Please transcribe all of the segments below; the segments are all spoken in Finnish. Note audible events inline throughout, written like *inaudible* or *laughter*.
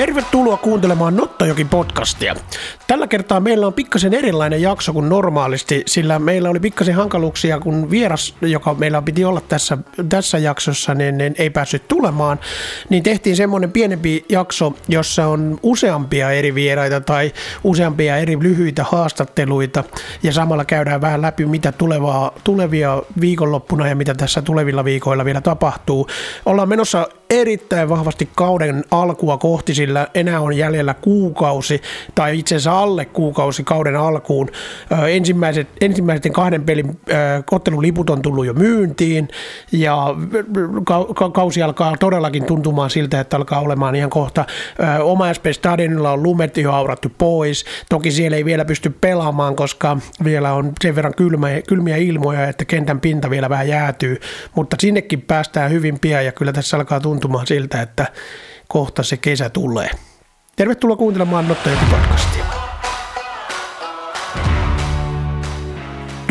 Tervetuloa kuuntelemaan Nottajokin podcastia. Tällä kertaa meillä on pikkasen erilainen jakso kuin normaalisti, sillä meillä oli pikkasen hankaluuksia, kun vieras, joka meillä piti olla tässä, tässä jaksossa, niin, niin ei päässyt tulemaan, niin tehtiin semmoinen pienempi jakso, jossa on useampia eri vieraita tai useampia eri lyhyitä haastatteluita ja samalla käydään vähän läpi, mitä tulevaa, tulevia viikonloppuna ja mitä tässä tulevilla viikoilla vielä tapahtuu. Ollaan menossa erittäin vahvasti kauden alkua kohti, sillä enää on jäljellä kuukausi tai itse asiassa alle kuukausi kauden alkuun. Ensimmäiset, ensimmäisten kahden pelin otteluliput on tullut jo myyntiin ja kausi alkaa todellakin tuntumaan siltä, että alkaa olemaan ihan kohta. Oma SP Stadionilla on lumet jo aurattu pois. Toki siellä ei vielä pysty pelaamaan, koska vielä on sen verran kylmä, kylmiä ilmoja, että kentän pinta vielä vähän jäätyy, mutta sinnekin päästään hyvin pian ja kyllä tässä alkaa tuntumaan siltä, että kohta se kesä tulee. Tervetuloa kuuntelemaan Notta podcastia.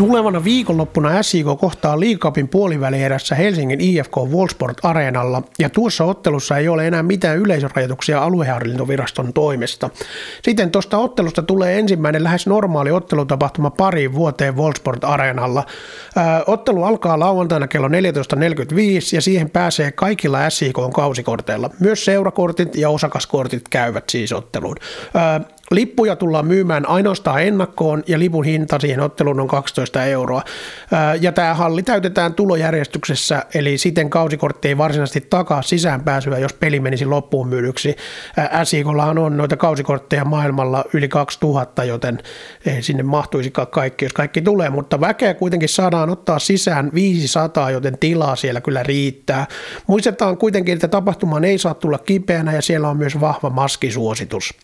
Tulevana viikonloppuna SIK kohtaa Liikapin puolivälierässä Helsingin IFK Wallsport Areenalla ja tuossa ottelussa ei ole enää mitään yleisörajoituksia aluehallintoviraston toimesta. Siten tuosta ottelusta tulee ensimmäinen lähes normaali ottelutapahtuma pariin vuoteen Wallsport Areenalla. ottelu alkaa lauantaina kello 14.45 ja siihen pääsee kaikilla SIK kausikorteilla. Myös seurakortit ja osakaskortit käyvät siis otteluun. Lippuja tullaan myymään ainoastaan ennakkoon ja lipun hinta siihen otteluun on 12 euroa. Ja tämä halli täytetään tulojärjestyksessä, eli siten kausikortti ei varsinaisesti takaa sisäänpääsyä, jos peli menisi loppuun myydyksi. SIKollahan on noita kausikortteja maailmalla yli 2000, joten ei sinne mahtuisikaan kaikki, jos kaikki tulee, mutta väkeä kuitenkin saadaan ottaa sisään 500, joten tilaa siellä kyllä riittää. Muistetaan kuitenkin, että tapahtumaan ei saa tulla kipeänä ja siellä on myös vahva maskisuositus.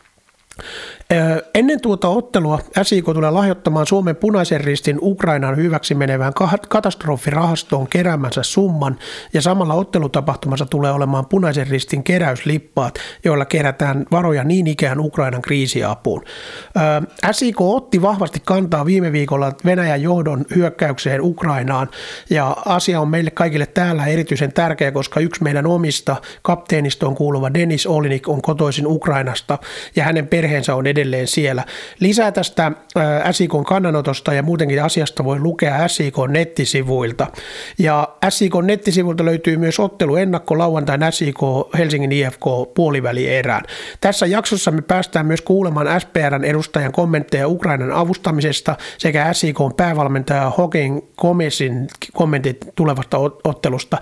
Ennen tuota ottelua SIK tulee lahjoittamaan Suomen punaisen ristin Ukrainan hyväksi menevään katastrofirahastoon keräämänsä summan. Ja samalla ottelutapahtumassa tulee olemaan punaisen ristin keräyslippaat, joilla kerätään varoja niin ikään Ukrainan kriisiapuun. SIK otti vahvasti kantaa viime viikolla Venäjän johdon hyökkäykseen Ukrainaan. Ja asia on meille kaikille täällä erityisen tärkeä, koska yksi meidän omista kapteenistoon kuuluva Denis Olinik on kotoisin Ukrainasta. Ja hänen perheensä on edelleen siellä. Lisää tästä SIKn kannanotosta ja muutenkin asiasta voi lukea SIKn nettisivuilta. Ja SIKn nettisivuilta löytyy myös ottelu ennakko lauantain SIK Helsingin IFK puoliväli erään. Tässä jaksossa me päästään myös kuulemaan SPRn edustajan kommentteja Ukrainan avustamisesta sekä SIKn päävalmentaja Hokin Komesin kommentit tulevasta ottelusta.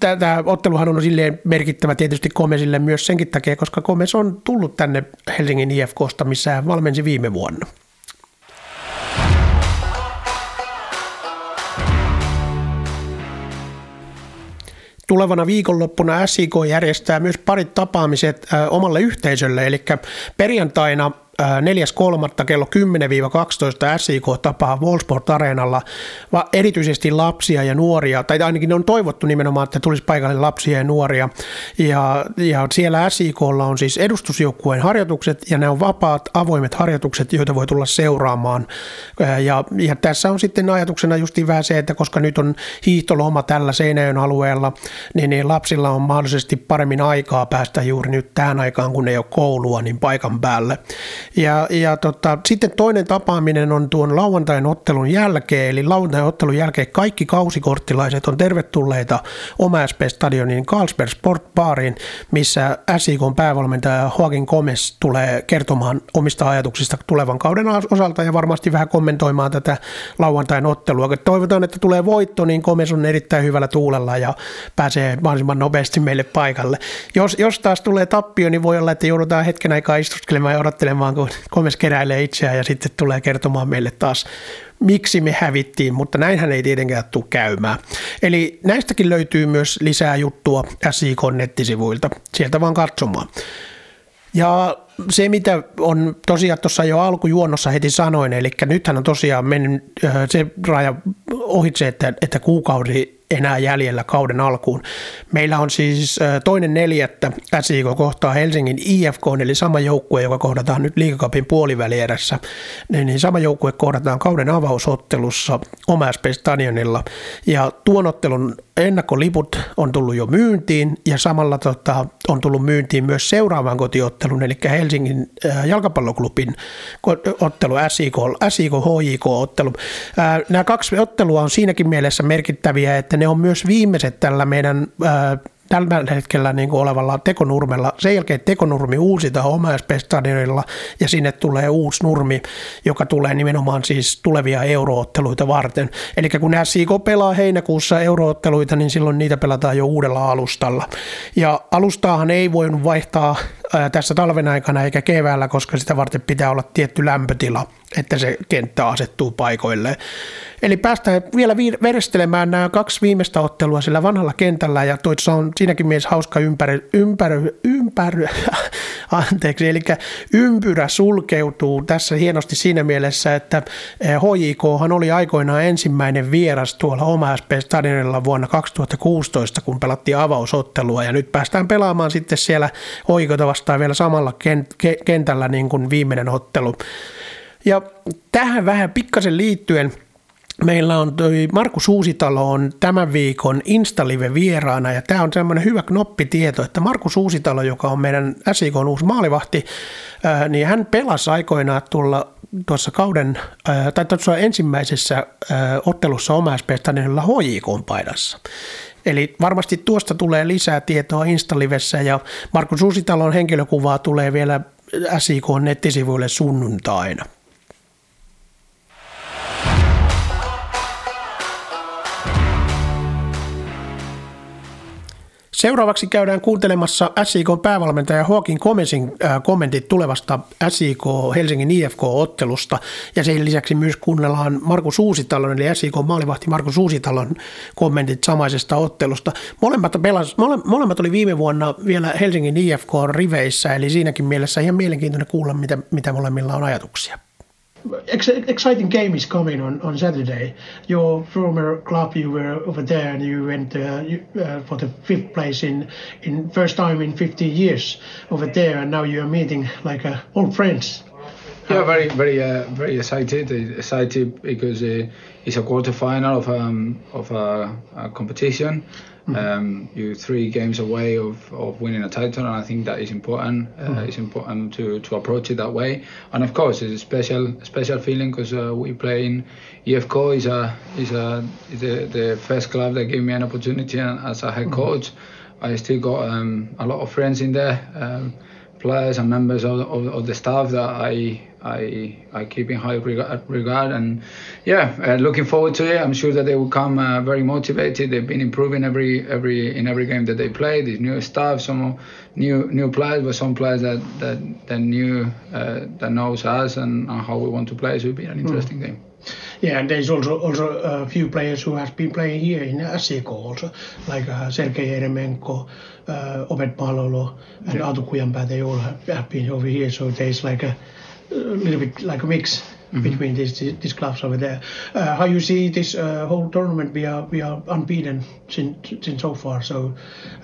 Tämä otteluhan on silleen merkittävä tietysti Komesille myös senkin takia, koska Komes on tullut tänne Helsingin IFKsta, missä hän valmensi viime vuonna. tulevana viikonloppuna SIK järjestää myös parit tapaamiset omalle yhteisölle, eli perjantaina 4.3. kello 10-12 SIK tapaa Wallsport Areenalla erityisesti lapsia ja nuoria, tai ainakin on toivottu nimenomaan, että tulisi paikalle lapsia ja nuoria. Ja, ja siellä SIKlla on siis edustusjoukkueen harjoitukset, ja ne on vapaat, avoimet harjoitukset, joita voi tulla seuraamaan. Ja, ja tässä on sitten ajatuksena justiin vähän se, että koska nyt on hiihtoloma tällä Seinäjön alueella, niin, niin lapsilla on mahdollisesti paremmin aikaa päästä juuri nyt tähän aikaan, kun ei ole koulua, niin paikan päälle. Ja, ja tota, sitten toinen tapaaminen on tuon lauantain ottelun jälkeen, eli lauantain ottelun jälkeen kaikki kausikorttilaiset on tervetulleita Oma SP Stadionin Carlsberg Sport Barin, missä SIK päävalmentaja Joaquin Gomez tulee kertomaan omista ajatuksista tulevan kauden osalta ja varmasti vähän kommentoimaan tätä lauantain ottelua. Toivotaan, että tulee voitto, niin Gomez on erittäin hyvällä tuulella ja pääsee mahdollisimman nopeasti meille paikalle. Jos, jos taas tulee tappio, niin voi olla, että joudutaan hetken aikaa istuskelemaan ja odottelemaan, Komes keräilee itseään ja sitten tulee kertomaan meille taas, miksi me hävittiin, mutta näinhän ei tietenkään tule käymään. Eli näistäkin löytyy myös lisää juttua SIK nettisivuilta, sieltä vaan katsomaan. Ja se, mitä on tosiaan tuossa jo alkujuonnossa heti sanoin, eli nythän on tosiaan mennyt se raja ohitse, että, että kuukausi enää jäljellä kauden alkuun. Meillä on siis toinen neljättä SIK kohtaa Helsingin IFK, eli sama joukkue, joka kohdataan nyt liikakapin puolivälierässä. Niin sama joukkue kohdataan kauden avausottelussa OMSP Stadionilla. Ja tuon ottelun ennakkoliput on tullut jo myyntiin ja samalla tota, on tullut myyntiin myös seuraavan kotiottelun, eli Helsingin jalkapalloklubin ottelu SIK, SIK HJK-ottelu. Nämä kaksi ottelua on siinäkin mielessä merkittäviä, että ne on myös viimeiset tällä meidän tällä hetkellä niin kuin olevalla tekonurmella. Sen jälkeen tekonurmi uusita omaispe-stadionilla ja sinne tulee uusi nurmi, joka tulee nimenomaan siis tulevia eurootteluita varten. Eli kun SIK pelaa heinäkuussa eurootteluita, niin silloin niitä pelataan jo uudella alustalla. Ja alustaahan ei voi vaihtaa tässä talven aikana eikä keväällä, koska sitä varten pitää olla tietty lämpötila, että se kenttä asettuu paikoilleen. Eli päästään vielä veristelemään nämä kaksi viimeistä ottelua sillä vanhalla kentällä ja toissa on siinäkin mielessä hauska ympäri, ympäri, ympäri *laughs* anteeksi, eli ympyrä sulkeutuu tässä hienosti siinä mielessä, että HJK eh, oli aikoinaan ensimmäinen vieras tuolla oma SP Stadionilla vuonna 2016, kun pelattiin avausottelua ja nyt päästään pelaamaan sitten siellä HJK vastaan vielä samalla kentällä niin kuin viimeinen ottelu. Ja tähän vähän pikkasen liittyen – Meillä on toi Markus Uusitalo on tämän viikon Instalive vieraana ja tämä on semmoinen hyvä knoppitieto, että Markus Uusitalo, joka on meidän SIK uusi maalivahti, niin hän pelasi aikoinaan tuolla tuossa kauden, tai tuossa ensimmäisessä ottelussa omaispeesta niin HJK paidassa. Eli varmasti tuosta tulee lisää tietoa Instalivessä ja Markus Uusitalon henkilökuvaa tulee vielä SIK nettisivuille sunnuntaina. Seuraavaksi käydään kuuntelemassa SIK päävalmentaja Joakin Komesin äh, kommentit tulevasta SIK Helsingin IFK-ottelusta ja sen lisäksi myös kuunnellaan Markus Uusitalon eli SIK maalivahti Markus Uusitalon kommentit samaisesta ottelusta. Molemmat, pelas, mole, molemmat oli viime vuonna vielä Helsingin IFK-riveissä eli siinäkin mielessä ihan mielenkiintoinen kuulla mitä, mitä molemmilla on ajatuksia. Exciting game is coming on, on Saturday. Your former club, you were over there and you went uh, you, uh, for the fifth place in, in first time in 50 years over there, and now you are meeting like uh, old friends. Yeah, very, very, uh, very excited. Excited because uh, it's a quarter final of um, of a, a competition. Mm-hmm. Um, you're three games away of, of winning a title, and I think that is important. Uh, mm-hmm. It's important to, to approach it that way. And of course, it's a special special feeling because uh, we play in IFCO is a is a is the, the first club that gave me an opportunity as a head mm-hmm. coach. I still got um, a lot of friends in there, um, players and members of, of, of the staff that I I I keep in high regard, and yeah, uh, looking forward to it. I'm sure that they will come uh, very motivated. They've been improving every every in every game that they play. These new staff, some new new players, but some players that that that new uh, that knows us and, and, how we want to play. So it'll be an hmm. interesting mm. game. Yeah, and there's also also a few players who have been playing here in SEK also, like uh, Sergei Eremenko, uh, Obed Malolo, and yeah. Atu Kujanpää. They all have, have been over here, so there's like a a little bit like a mix mm-hmm. between these these clubs over there. Uh, how you see this uh, whole tournament? We are we are unbeaten since, since so far. So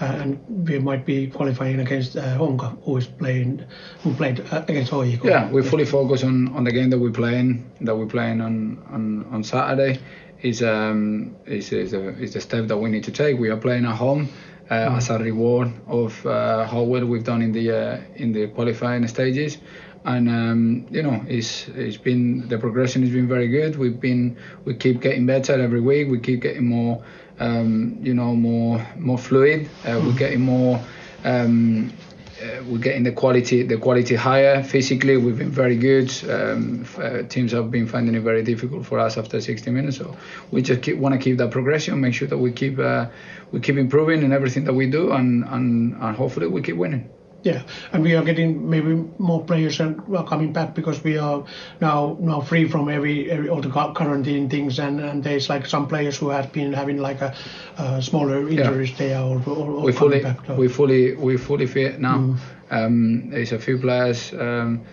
uh, and we might be qualifying against uh, Honka, who is playing who played uh, against Hoiko. Yeah, we fully focus on, on the game that we're playing that we're playing on on, on Saturday. Is um is is a, is a step that we need to take. We are playing at home. Uh, mm. as a reward of uh, how well we've done in the uh, in the qualifying stages and um, you know it's it's been the progression has been very good we've been we keep getting better every week we keep getting more um, you know more more fluid uh, mm. we're getting more um, uh, we're getting the quality the quality higher. Physically we've been very good. Um, uh, teams have been finding it very difficult for us after 60 minutes. So we just want to keep that progression make sure that we keep uh, we keep improving in everything that we do and, and, and hopefully we keep winning yeah, and we are getting maybe more players and coming back because we are now now free from every, every all the quarantine things, and, and there's like some players who have been having like a, a smaller injuries. Yeah. They are all, all, all we fully back, so. we fully we fully fit now. Mm. Um, there's a few players. Um,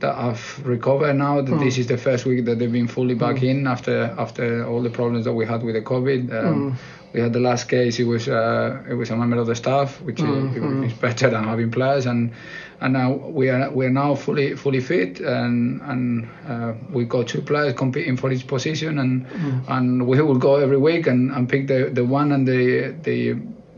that have recovered now. That mm. this is the first week that they've been fully back mm. in after after all the problems that we had with the COVID. Um, mm. We had the last case. It was uh, it was a member of the staff, which mm-hmm. is better than having players, and and now we are we are now fully fully fit, and and uh, we got two players competing for each position, and mm. and we will go every week and, and pick the, the one and the the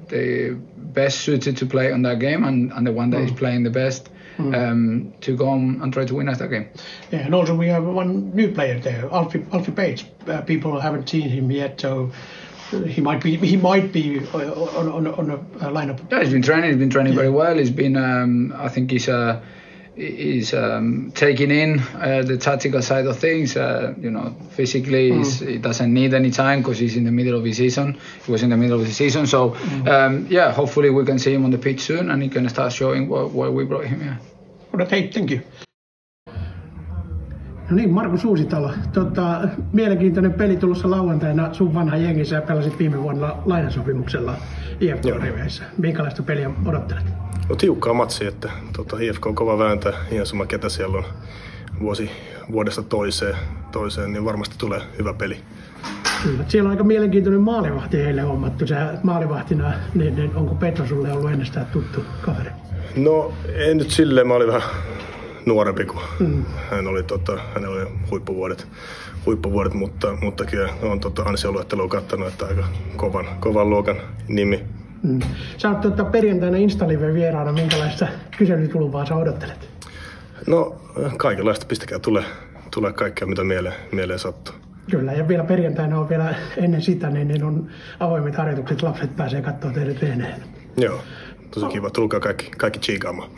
the best suited to play on that game, and, and the one that mm. is playing the best mm. um, to go on and try to win us that game. Yeah, and also we have one new player there, Alfie, Alfie Page. Uh, people haven't seen him yet, so he might be he might be uh, on, on, on a lineup. Yeah, he's been training. He's been training yeah. very well. He's been. Um, I think he's. Uh, is um, taking in uh, the tactical side of things. Uh, you know, physically, mm. he doesn't need any time because he's in the middle of his season. He was in the middle of the season, so mm. um, yeah, hopefully we can see him on the pitch soon and he can start showing what, what we brought him. Yeah. Okay, thank you. No niin, Markus Uusitalo. Tota, mielenkiintoinen peli tulossa lauantaina sun vanha jengissä ja pelasit viime vuonna lainasopimuksella IFK-riveissä. Minkälaista peliä odottelet? No tiukkaa matsi, että tota, IFK on kova vääntää, ihan sama ketä siellä on vuosi vuodesta toiseen, toiseen niin varmasti tulee hyvä peli. Kyllä. Siellä on aika mielenkiintoinen maalivahti heille hommattu. Se maalivahtina, niin, niin onko Petro sulle ollut ennestään tuttu kaveri? No en nyt silleen, mä olin vähän nuorempi kuin mm. hän oli, tota, hänellä oli huippuvuodet, huippuvuodet mutta, mutta kyllä on tota, ansioluettelua katsonut, että aika kovan, kovan luokan nimi. Mm. Sä oot tota, perjantaina Instalive vieraana, minkälaista kyselytulvaa sä odottelet? No kaikenlaista, pistäkää tulee, tulee kaikkea mitä mieleen, mieleen sattuu. Kyllä, ja vielä perjantaina on vielä ennen sitä, niin, niin on avoimet harjoitukset, lapset pääsee katsoa teille treenejä. Joo, tosi kiva. Tulkaa kaikki, kaikki chiikaamaan.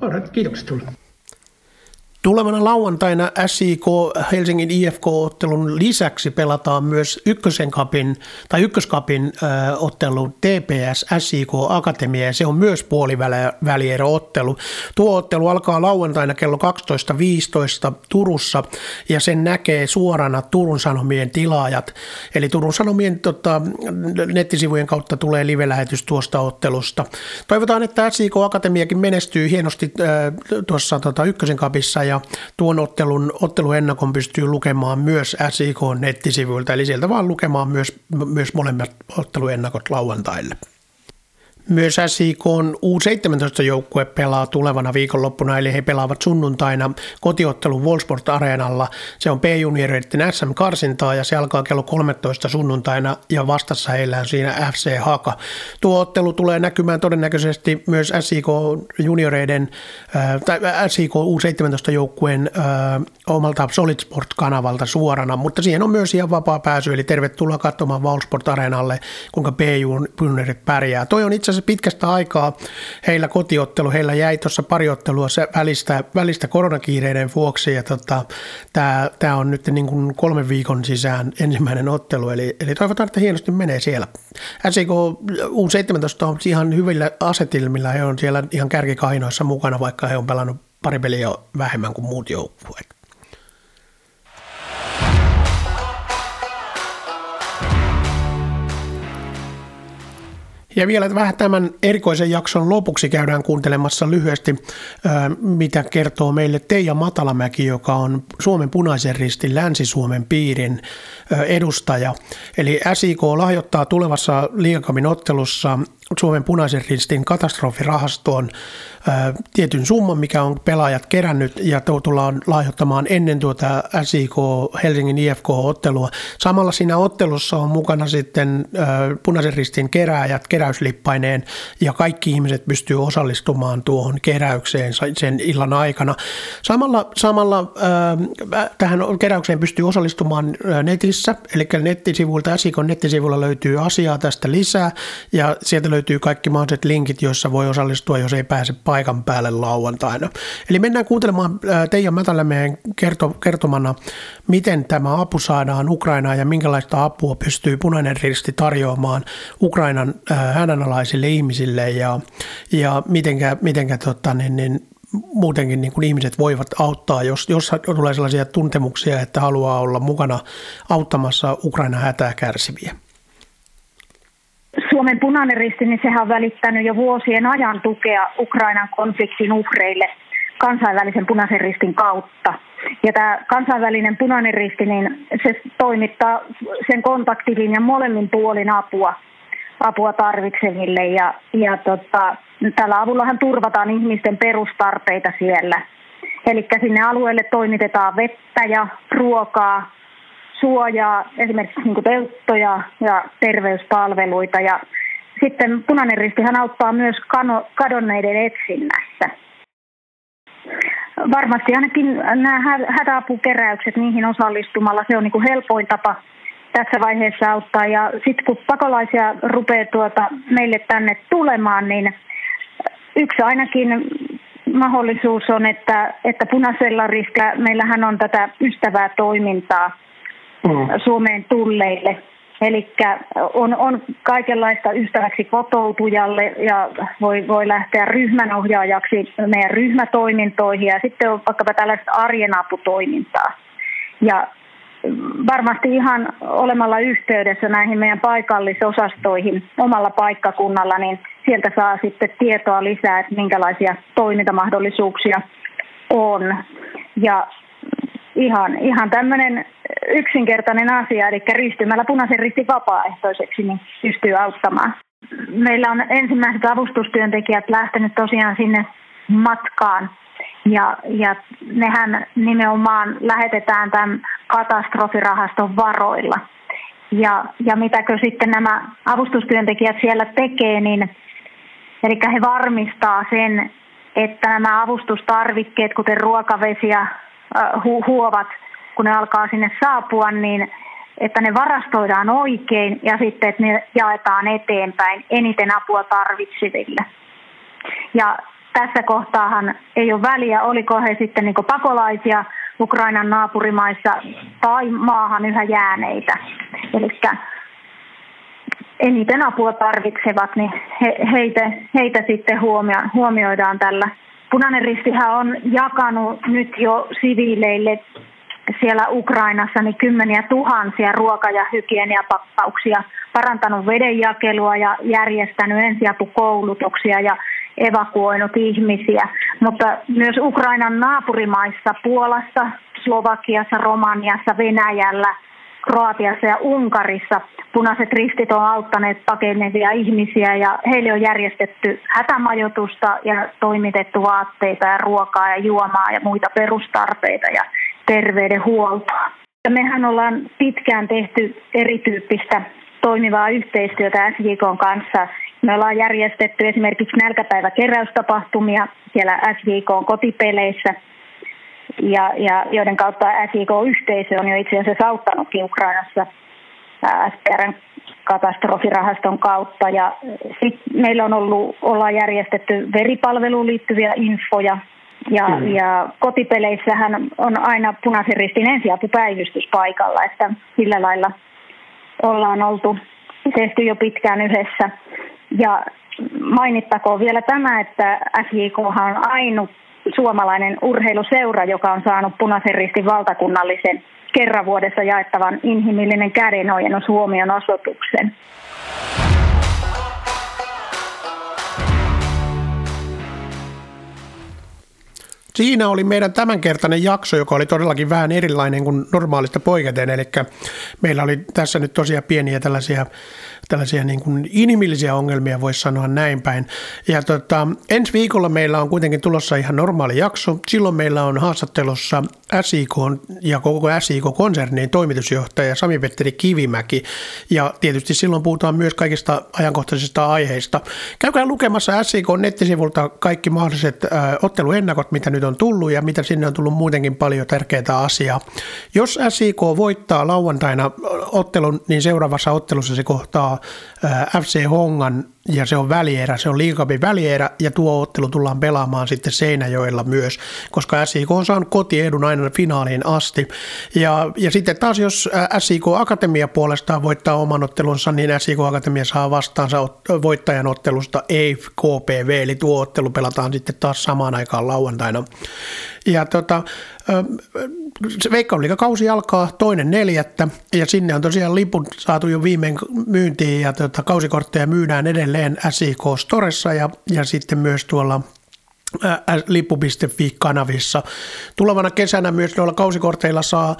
Alright, kiitokset sulle. Tulevana lauantaina SIK Helsingin IFK-ottelun lisäksi pelataan myös ykkösen kapin, tai ykköskapin äh, ottelu TPS SIK Akatemia ja se on myös puolivälierä-ottelu. Tuo ottelu alkaa lauantaina kello 12.15 Turussa ja sen näkee suorana Turun Sanomien tilaajat. Eli Turun Sanomien tota, nettisivujen kautta tulee live-lähetys tuosta ottelusta. Toivotaan, että SIK Akatemiakin menestyy hienosti äh, tuossa tota, ykkösen kapissa ja tuon ottelun, otteluennakon pystyy lukemaan myös SIK-nettisivuilta, eli sieltä vaan lukemaan myös, myös molemmat otteluennakot lauantaille. Myös SIK on U17-joukkue pelaa tulevana viikonloppuna, eli he pelaavat sunnuntaina kotiottelun Wolfsport Areenalla. Se on P-junioreiden SM-karsintaa ja se alkaa kello 13 sunnuntaina ja vastassa heillä on siinä FC Haka. Tuo ottelu tulee näkymään todennäköisesti myös SIK junioreiden tai SIK U17-joukkueen äh, omalta Solid Sport-kanavalta suorana, mutta siihen on myös ihan vapaa pääsy, eli tervetuloa katsomaan Wolfsport Areenalle, kuinka P-juniorit pärjää. Toi on itse asiassa pitkästä aikaa heillä kotiottelu, heillä jäi tuossa pari ottelua se välistä, välistä koronakiireiden vuoksi ja tota, tämä on nyt niin kuin kolmen viikon sisään ensimmäinen ottelu, eli, eli toivotaan, että hienosti menee siellä. SIK U17 on ihan hyvillä asetilmilla, he on siellä ihan kärkikainoissa mukana, vaikka he on pelannut pari peliä vähemmän kuin muut joukkueet. Ja vielä vähän tämän erikoisen jakson lopuksi käydään kuuntelemassa lyhyesti, mitä kertoo meille Teija Matalamäki, joka on Suomen punaisen ristin Länsi-Suomen piirin edustaja. Eli SIK lahjoittaa tulevassa liikakamin ottelussa Suomen punaisen ristin katastrofirahastoon tietyn summan, mikä on pelaajat kerännyt ja tullaan lahjoittamaan ennen tuota SIK Helsingin IFK-ottelua. Samalla siinä ottelussa on mukana sitten punaisen ristin kerääjät keräyslippaineen ja kaikki ihmiset pystyy osallistumaan tuohon keräykseen sen illan aikana. Samalla, samalla tähän keräykseen pystyy osallistumaan netissä, eli nettisivuilta, SIK nettisivuilla löytyy asiaa tästä lisää ja sieltä löytyy kaikki mahdolliset linkit, joissa voi osallistua, jos ei pääse paikan päälle lauantaina. Eli mennään kuuntelemaan Teija Mätälämeen kerto, kertomana, miten tämä apu saadaan Ukrainaan ja minkälaista apua pystyy Punainen Risti tarjoamaan Ukrainan hädänalaisille ihmisille ja, ja mitenkä, mitenkä tota, niin, niin, muutenkin niin kuin ihmiset voivat auttaa, jos, jos tulee sellaisia tuntemuksia, että haluaa olla mukana auttamassa Ukraina hätää kärsiviä. Suomen punainen risti, niin sehän on välittänyt jo vuosien ajan tukea Ukrainan konfliktin uhreille. kansainvälisen punaisen ristin kautta. Ja tämä kansainvälinen punainen risti, niin se toimittaa sen kontaktilinjan molemmin puolin apua, apua tarvitseville. Ja, ja tota, tällä avullahan turvataan ihmisten perustarpeita siellä. Eli sinne alueelle toimitetaan vettä ja ruokaa, suojaa, esimerkiksi niin telttoja ja terveyspalveluita. Ja sitten punainen ristihän auttaa myös kadonneiden etsinnässä. Varmasti ainakin nämä hätäapukeräykset niihin osallistumalla, se on niin kuin helpoin tapa tässä vaiheessa auttaa. Ja sitten kun pakolaisia rupeaa tuota meille tänne tulemaan, niin yksi ainakin mahdollisuus on, että, että punaisella riskillä meillähän on tätä ystävää toimintaa mm. Suomeen tulleille. Eli on, on kaikenlaista ystäväksi kotoutujalle ja voi, voi lähteä ryhmänohjaajaksi meidän ryhmätoimintoihin ja sitten on vaikkapa tällaista arjen aputoimintaa. Ja varmasti ihan olemalla yhteydessä näihin meidän paikallisosastoihin omalla paikkakunnalla, niin sieltä saa sitten tietoa lisää, että minkälaisia toimintamahdollisuuksia on. Ja ihan, ihan tämmöinen yksinkertainen asia, eli ristymällä punaisen ristin vapaaehtoiseksi, niin pystyy auttamaan. Meillä on ensimmäiset avustustyöntekijät lähtenyt tosiaan sinne matkaan ja, ja nehän nimenomaan lähetetään tämän katastrofirahaston varoilla. Ja, ja mitäkö sitten nämä avustustyöntekijät siellä tekee, niin eli he varmistaa sen, että nämä avustustarvikkeet, kuten ruokavesi ja hu- huovat, kun ne alkaa sinne saapua, niin että ne varastoidaan oikein ja sitten, että ne jaetaan eteenpäin eniten apua tarvitseville. Ja tässä kohtaahan ei ole väliä, oliko he sitten niin pakolaisia Ukrainan naapurimaissa tai maahan yhä jääneitä. Eli eniten apua tarvitsevat, niin he, heitä, heitä sitten huomio, huomioidaan tällä. Punainen ristihän on jakanut nyt jo siviileille siellä Ukrainassa niin kymmeniä tuhansia ruoka- ja hygieniapakkauksia, parantanut vedenjakelua ja järjestänyt ensiapukoulutuksia ja evakuoinut ihmisiä. Mutta myös Ukrainan naapurimaissa, Puolassa, Slovakiassa, Romaniassa, Venäjällä, Kroatiassa ja Unkarissa punaiset ristit on auttaneet pakenevia ihmisiä ja heille on järjestetty hätämajoitusta ja toimitettu vaatteita ja ruokaa ja juomaa ja muita perustarpeita ja terveydenhuoltoa. Mehän ollaan pitkään tehty erityyppistä toimivaa yhteistyötä SJK kanssa. Me ollaan järjestetty esimerkiksi nälkäpäiväkeräystapahtumia siellä SJK kotipeleissä, ja, ja joiden kautta SJK-yhteisö on jo itse asiassa auttanutkin Ukrainassa SPRn katastrofirahaston kautta. Ja sit meillä on ollut, ollaan järjestetty veripalveluun liittyviä infoja ja, mm. ja kotipeleissähän on aina punaisen ristin ensiapupäivystys paikalla, että sillä lailla ollaan oltu tehty jo pitkään yhdessä. Ja mainittakoon vielä tämä, että SJK on ainut suomalainen urheiluseura, joka on saanut punaisen ristin valtakunnallisen kerran vuodessa jaettavan inhimillinen kädenojennus huomion osoituksen. Siinä oli meidän tämänkertainen jakso, joka oli todellakin vähän erilainen kuin normaalista poiketen. Eli meillä oli tässä nyt tosiaan pieniä tällaisia tällaisia niin kuin inhimillisiä ongelmia, voisi sanoa näin päin. Ja tota, ensi viikolla meillä on kuitenkin tulossa ihan normaali jakso. Silloin meillä on haastattelussa SIK ja koko SIK-konsernin toimitusjohtaja Sami-Petteri Kivimäki. Ja tietysti silloin puhutaan myös kaikista ajankohtaisista aiheista. Käykää lukemassa SIK-nettisivulta kaikki mahdolliset äh, otteluennakot, mitä nyt on tullut ja mitä sinne on tullut muutenkin paljon tärkeää asiaa. Jos SIK voittaa lauantaina ottelun, niin seuraavassa ottelussa se kohtaa FC Hongan ja se on välierä, se on liikapin välierä ja tuo ottelu tullaan pelaamaan sitten Seinäjoella myös, koska SIK on saanut kotiedun aina finaaliin asti. Ja, ja sitten taas jos SIK Akatemia puolestaan voittaa oman ottelunsa, niin SIK Akatemia saa vastaansa voittajan ottelusta EIF KPV, eli tuo ottelu pelataan sitten taas samaan aikaan lauantaina. Ja tota, Veikkausliikakausi alkaa toinen neljättä ja sinne on tosiaan liput saatu jo viimein myyntiin ja tota, kausikortteja myydään edelleen SIK Storessa ja, ja sitten myös tuolla lippu.fi-kanavissa. Tulevana kesänä myös noilla kausikorteilla saa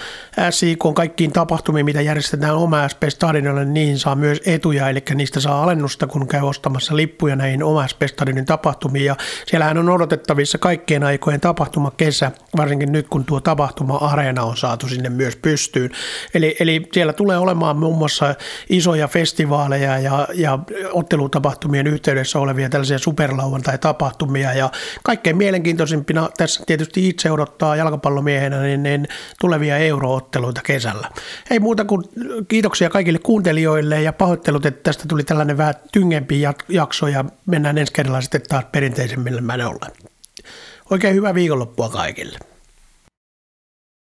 SIK kaikkiin tapahtumiin, mitä järjestetään oma SP Stadionille, niin saa myös etuja, eli niistä saa alennusta, kun käy ostamassa lippuja näihin oma SP Stadionin tapahtumiin. Ja siellähän on odotettavissa kaikkien aikojen tapahtuma kesä, varsinkin nyt kun tuo tapahtuma-areena on saatu sinne myös pystyyn. Eli, eli siellä tulee olemaan muun muassa isoja festivaaleja ja, ja ottelutapahtumien yhteydessä olevia tällaisia superlauantai-tapahtumia ja kaikkein mielenkiintoisimpina tässä tietysti itse odottaa jalkapallomiehenä niin, niin tulevia eurootteluita kesällä. Ei muuta kuin kiitoksia kaikille kuuntelijoille ja pahoittelut, että tästä tuli tällainen vähän tyngempi jakso ja mennään ensi kerralla sitten taas perinteisemmille ollen. Oikein hyvää viikonloppua kaikille.